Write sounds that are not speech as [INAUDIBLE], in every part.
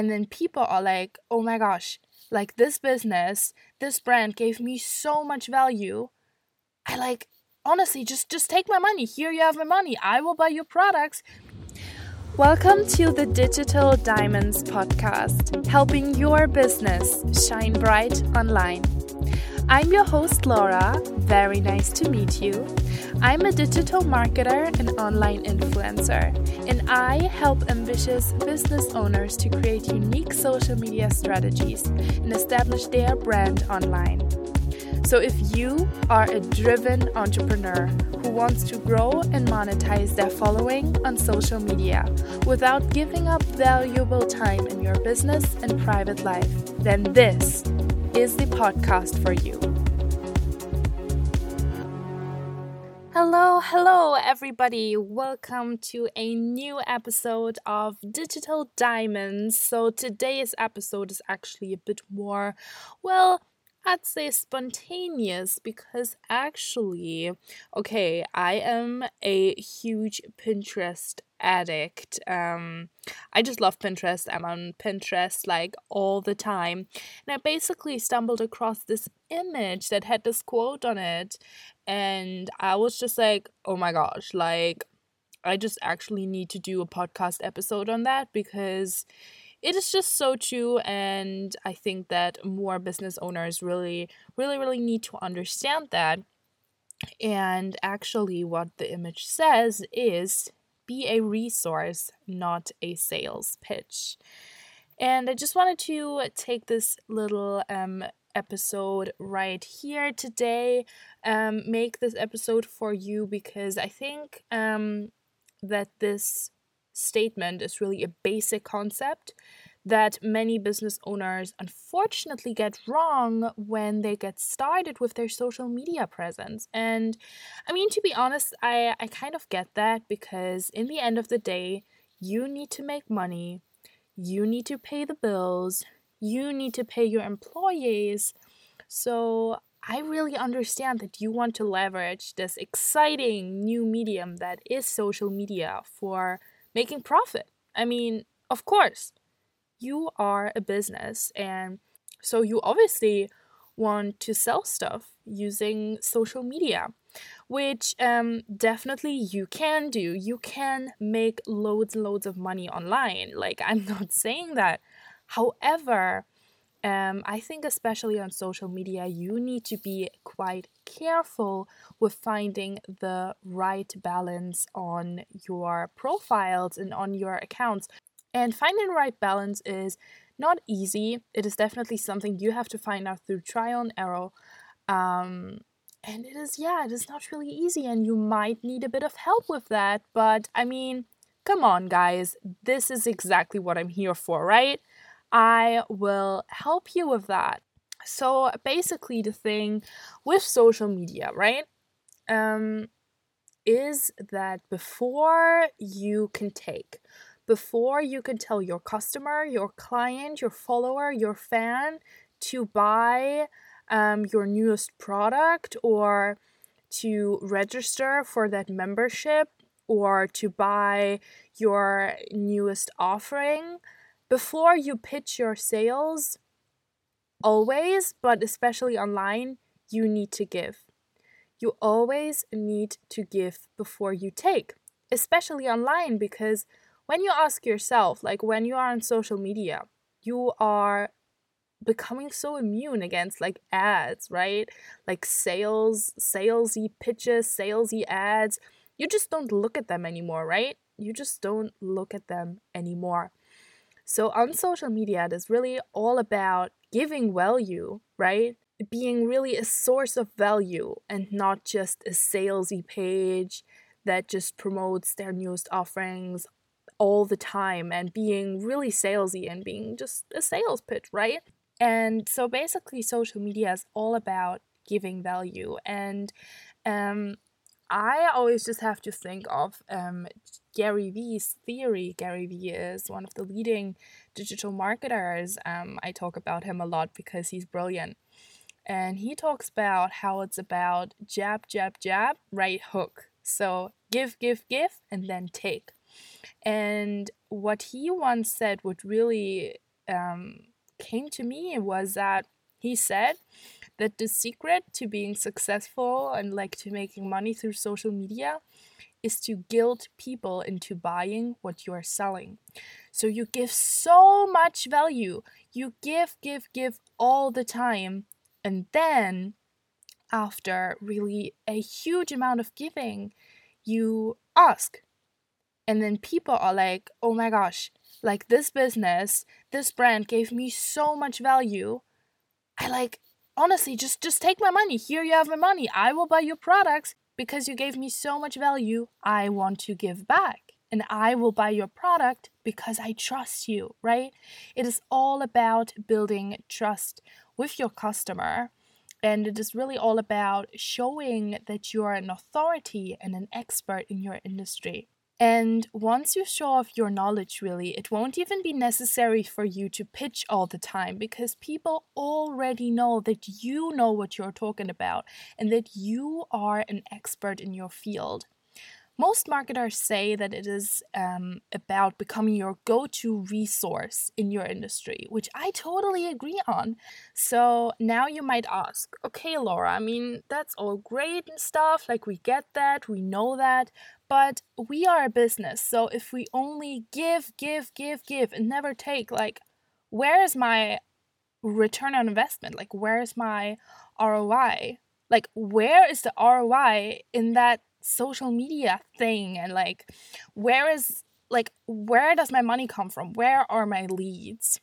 and then people are like, oh my gosh, like this business, this brand gave me so much value. I like honestly just just take my money. Here you have my money. I will buy your products. Welcome to the Digital Diamonds podcast, helping your business shine bright online. I'm your host, Laura. Very nice to meet you. I'm a digital marketer and online influencer, and I help ambitious business owners to create unique social media strategies and establish their brand online. So, if you are a driven entrepreneur who wants to grow and monetize their following on social media without giving up valuable time in your business and private life, then this is the podcast for you. Hello, hello, everybody. Welcome to a new episode of Digital Diamonds. So, today's episode is actually a bit more, well, I'd say spontaneous because actually, okay, I am a huge Pinterest addict. Um, I just love Pinterest. I'm on Pinterest like all the time. And I basically stumbled across this image that had this quote on it. And I was just like, oh my gosh, like, I just actually need to do a podcast episode on that because it is just so true and i think that more business owners really really really need to understand that. And actually what the image says is be a resource not a sales pitch. And i just wanted to take this little um, episode right here today um, make this episode for you because i think um, that this statement is really a basic concept that many business owners unfortunately get wrong when they get started with their social media presence. And I mean, to be honest, I, I kind of get that because in the end of the day, you need to make money, you need to pay the bills, you need to pay your employees. So I really understand that you want to leverage this exciting new medium that is social media for making profit. I mean, of course, you are a business, and so you obviously want to sell stuff using social media, which um, definitely you can do. You can make loads and loads of money online. Like, I'm [LAUGHS] not saying that. However, um, I think, especially on social media, you need to be quite careful with finding the right balance on your profiles and on your accounts. And finding the right balance is not easy. It is definitely something you have to find out through trial and error. Um, and it is, yeah, it is not really easy, and you might need a bit of help with that. But I mean, come on, guys, this is exactly what I'm here for, right? I will help you with that. So basically, the thing with social media, right, um, is that before you can take, before you can tell your customer, your client, your follower, your fan to buy um, your newest product or to register for that membership or to buy your newest offering before you pitch your sales, always, but especially online, you need to give. You always need to give before you take, especially online, because when you ask yourself, like when you are on social media, you are becoming so immune against like ads, right? Like sales, salesy pitches, salesy ads. You just don't look at them anymore, right? You just don't look at them anymore. So on social media, it is really all about giving value, right? Being really a source of value and not just a salesy page that just promotes their newest offerings all the time and being really salesy and being just a sales pitch, right? And so basically, social media is all about giving value. And um, I always just have to think of um, Gary Vee's theory. Gary Vee is one of the leading digital marketers. Um, I talk about him a lot because he's brilliant. And he talks about how it's about jab, jab, jab, right hook. So give, give, give, and then take. And what he once said, what really um, came to me was that he said that the secret to being successful and like to making money through social media is to guilt people into buying what you are selling. So you give so much value. You give, give, give all the time. And then, after really a huge amount of giving, you ask. And then people are like, oh my gosh, like this business, this brand gave me so much value. I like, honestly, just just take my money. Here you have my money. I will buy your products because you gave me so much value, I want to give back. And I will buy your product because I trust you, right? It is all about building trust with your customer. And it is really all about showing that you are an authority and an expert in your industry. And once you show off your knowledge, really, it won't even be necessary for you to pitch all the time because people already know that you know what you're talking about and that you are an expert in your field. Most marketers say that it is um, about becoming your go to resource in your industry, which I totally agree on. So now you might ask, okay, Laura, I mean, that's all great and stuff. Like, we get that, we know that. But we are a business. So if we only give, give, give, give, and never take, like, where is my return on investment? Like, where is my ROI? Like, where is the ROI in that social media thing and like where is like where does my money come from? Where are my leads?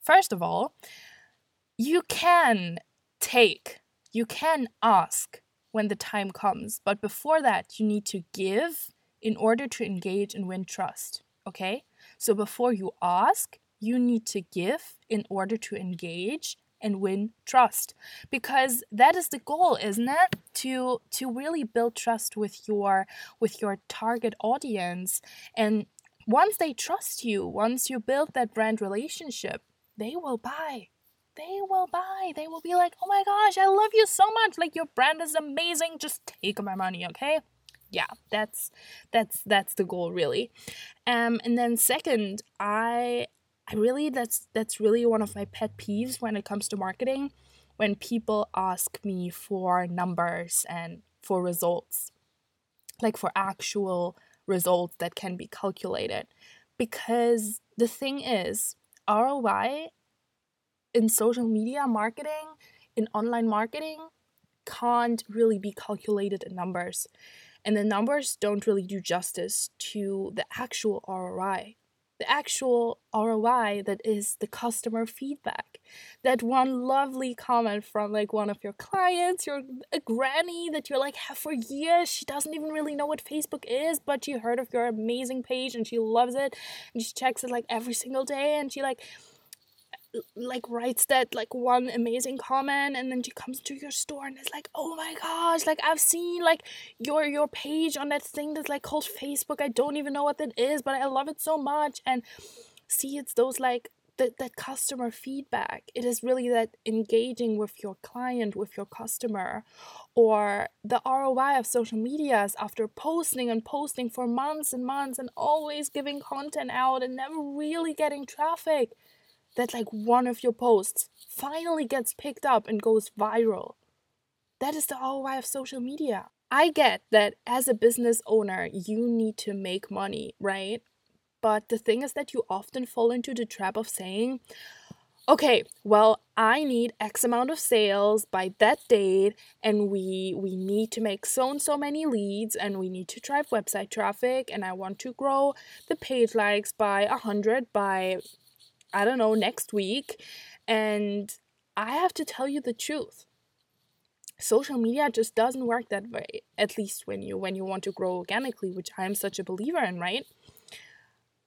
First of all you can take you can ask when the time comes but before that you need to give in order to engage and win trust okay? So before you ask you need to give in order to engage and win trust. Because that is the goal isn't it? To to really build trust with your with your target audience. And once they trust you once you build that brand relationship they will buy. They will buy. They will be like oh my gosh i love you so much. Like your brand is amazing. Just take my money okay? Yeah that's that's that's the goal really. Um and then second i I really that's that's really one of my pet peeves when it comes to marketing when people ask me for numbers and for results like for actual results that can be calculated. Because the thing is ROI in social media marketing in online marketing can't really be calculated in numbers. And the numbers don't really do justice to the actual ROI the actual ROI that is the customer feedback. That one lovely comment from like one of your clients, your a granny that you're like have for years. She doesn't even really know what Facebook is, but she heard of your amazing page and she loves it and she checks it like every single day and she like like writes that like one amazing comment and then she comes to your store and it's like oh my gosh like i've seen like your your page on that thing that's like called facebook. I don't even know what that is but i love it so much. And see it's those like that, that customer feedback. It is really that engaging with your client with your customer or the roi of social medias after posting and posting for months and months and always giving content out and never really getting traffic that like one of your posts finally gets picked up and goes viral. That is the ROI of social media. I get that as a business owner, you need to make money, right? But the thing is that you often fall into the trap of saying, okay, well, I need X amount of sales by that date, and we we need to make so and so many leads, and we need to drive website traffic, and I want to grow the page likes by a hundred by I don't know, next week. And I have to tell you the truth. Social media just doesn't work that way, at least when you when you want to grow organically, which I'm such a believer in, right?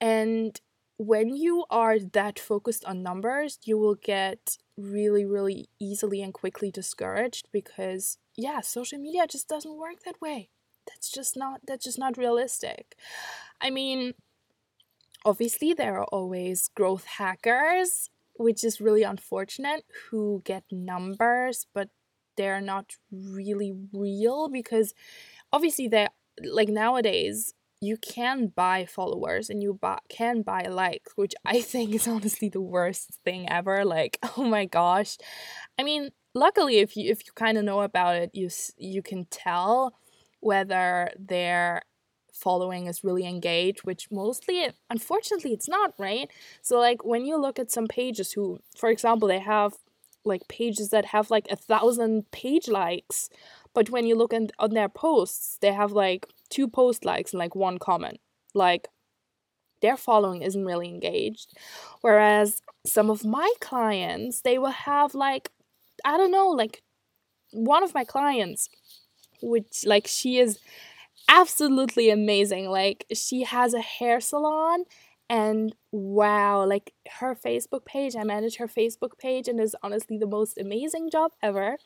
And when you are that focused on numbers, you will get really, really easily and quickly discouraged because yeah, social media just doesn't work that way. That's just not that's just not realistic. I mean, obviously there are always growth hackers which is really unfortunate who get numbers but they're not really real because obviously they like nowadays you can buy followers and you buy, can buy likes, which I [LAUGHS] think is honestly the worst thing ever. Like, [LAUGHS] oh my gosh. I mean, luckily if you if you kind of know about it, you you can tell whether their following is really engaged, which mostly unfortunately it's not, right? So like when you look at some pages who for example, they have like pages that have like a thousand page likes but when you look in, on their posts they have like two post likes and like one comment like their following isn't really engaged whereas some of my clients they will have like i don't know like one of my clients which like she is absolutely amazing like she has a hair salon and wow, like her Facebook page, I manage her Facebook page, and it's honestly the most amazing job ever.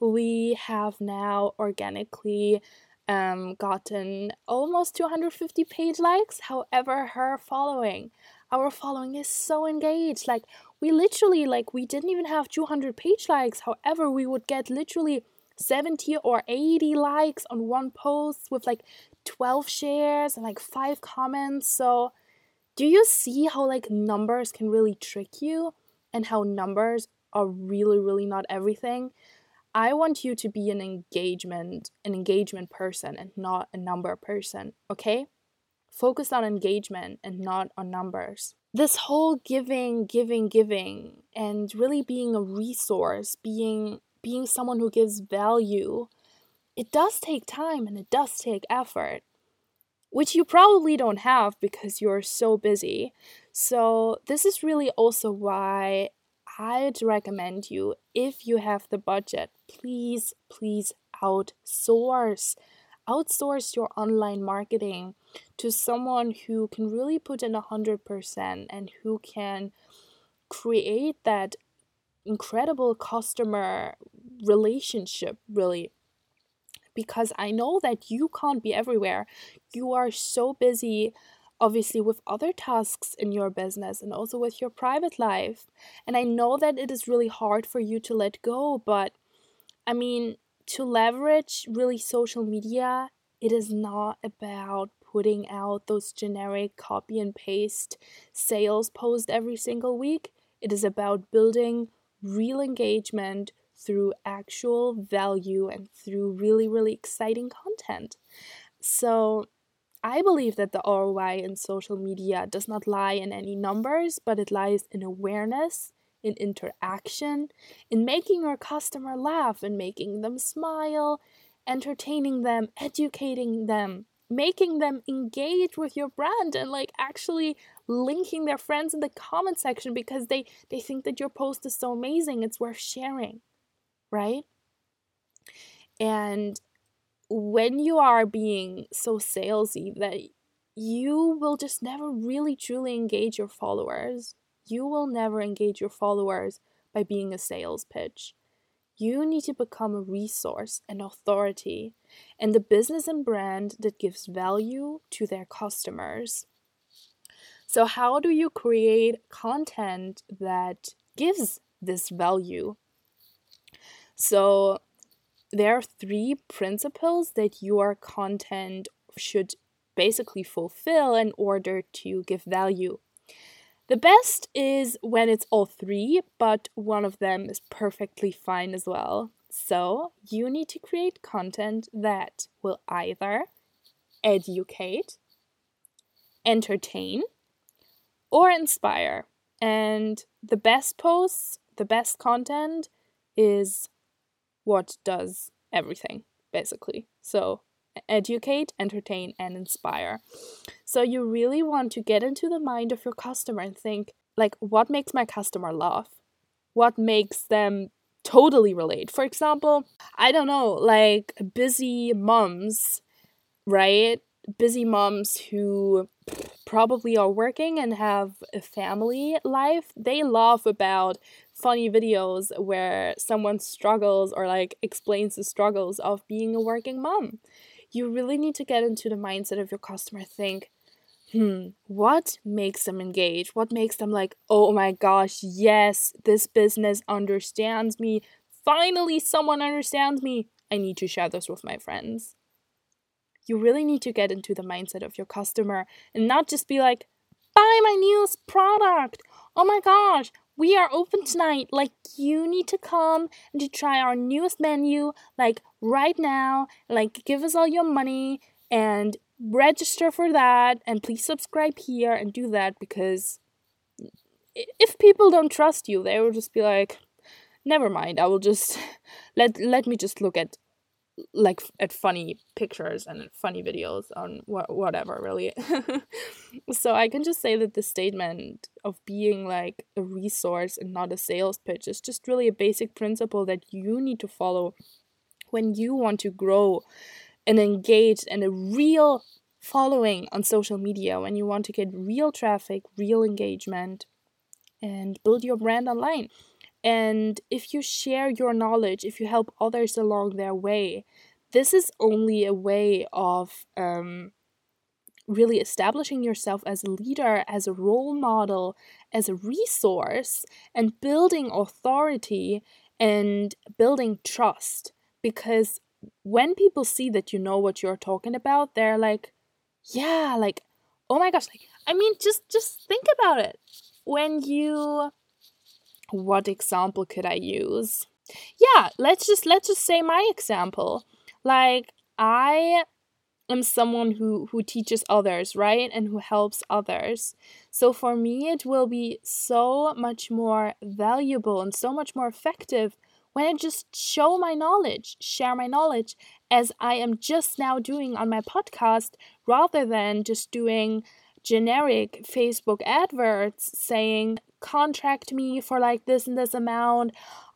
We have now organically um, gotten almost 250 page likes. However, her following, our following is so engaged. Like, we literally, like, we didn't even have 200 page likes. However, we would get literally 70 or 80 likes on one post with like 12 shares and like five comments. So, do you see how like numbers can really trick you and how numbers are really really not everything? I want you to be an engagement an engagement person and not a number person okay? Focus on engagement and not on numbers. This whole giving giving giving and really being a resource being being someone who gives value it does take time and it does take effort which you probably don't have because you're so busy. So, this is really also why I'd recommend you, if you have the budget, please, please outsource. Outsource your online marketing to someone who can really put in 100% and who can create that incredible customer relationship, really because I know that you can't be everywhere. You are so busy, obviously, with other tasks in your business and also with your private life. And I know that it is really hard for you to let go, but I mean, to leverage really social media, it is not about putting out those generic copy and paste sales posts every single week. It is about building real engagement through actual value and through really, really exciting content. So, I believe that the ROI in social media does not lie in any numbers, but it lies in awareness, in interaction, in making your customer laugh and making them smile, entertaining them, educating them, making them engage with your brand and like actually linking their friends in the comment section because they they think that your post is so amazing it's worth sharing right? And when you are being so salesy that you will just never really truly engage your followers, you will never engage your followers by being a sales pitch. You need to become a resource, and authority, and the business and brand that gives value to their customers. So, how do you create content that gives this value so there are three principles that your content should basically fulfill in order to give value. The best is when it's all three, but one of them is perfectly fine as well. So, you need to create content that will either educate, entertain, or inspire. And the best posts, the best content is what does everything, basically. So, educate, entertain, and inspire. So, you really want to get into the mind of your customer and think, like, what makes my customer laugh? What makes them totally relate? For example, I don't know, like busy moms, right? Busy moms who probably are working and have a family life, they laugh about funny videos where someone struggles or like explains the struggles of being a working mom. You really need to get into the mindset of your customer. Think, hmm, what makes them engage? What makes them like, oh my gosh, yes, this business understands me. Finally, someone understands me. I need to share this with my friends. you really need to get into the mindset of your customer and not just be like, buy my newest product. Oh my gosh, we are open tonight. Like, you need to come and to try our newest menu, like, right now. Like, give us all your money and register for that. And please subscribe here and do that because if people don't trust you, they will just be like, never mind. I will just [LAUGHS] let let me just look at like at funny pictures and funny videos on wh- whatever really. [LAUGHS] So i can just say that the statement of being like a resource and not a sales pitch is just really a basic principle that you need to follow when you want to grow and engage and a real following on social media when you want to get real traffic real engagement and build your brand online and if you share your knowledge, if you help others along their way, this is only a way of um, really establishing yourself as a leader, as a role model, as a resource, and building authority and building trust. Because when people see that you know what you're talking about, they're like, yeah, like, oh my gosh, like, I mean, just just think about it. When you what example could I use? Yeah, let's just let's just say my example. Like I am someone who who teaches others, right? And who helps others. So for me it will be so much more valuable and so much more effective when I just show my knowledge, share my knowledge as I am just now doing on my podcast rather than just doing generic Facebook adverts saying, contract me for like this and this amount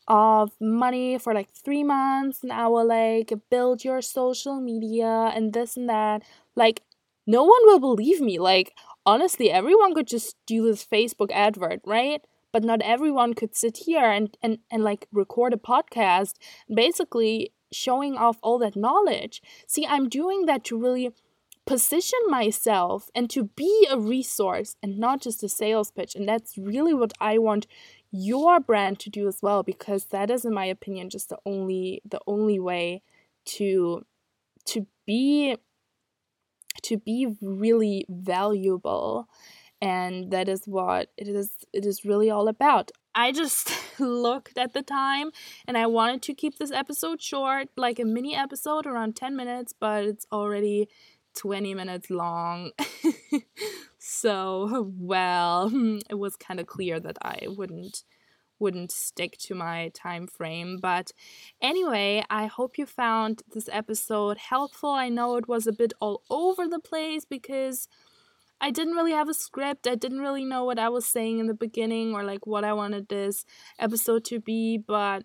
of money for like three months and I will like build your social media and this and that. Like, no one will believe me. Like, honestly, everyone could just do this Facebook advert, right? But not everyone could sit here and, and, and like record a podcast, basically showing off all that knowledge. See, I'm doing that to really position myself and to be a resource and not just a sales pitch. And that's really what I want your brand to do as well because that is in my opinion just the only the only way to to be to be really valuable and that is what it is it is really all about i just [LAUGHS] looked at the time and i wanted to keep this episode short like a mini episode around 10 minutes but it's already 20 minutes long. [LAUGHS] so, well, [LAUGHS] it was kind of clear that I wouldn't wouldn't stick to my time frame. But anyway, I hope you found this episode helpful. I know it was a bit all over the place because I didn't really have a script. I didn't really know what I was saying in the beginning or like what I wanted this episode to be, but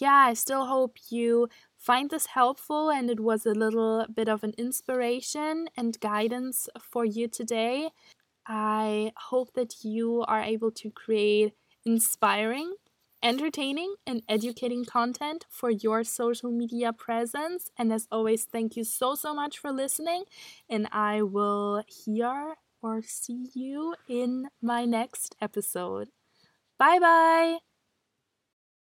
yeah, I still hope you find this helpful and it was a little bit of an inspiration and guidance for you today. I hope that you are able to create inspiring, entertaining, and educating content for your social media presence. And as always, thank you so, so much for listening. And I will hear or see you in my next episode. Bye bye.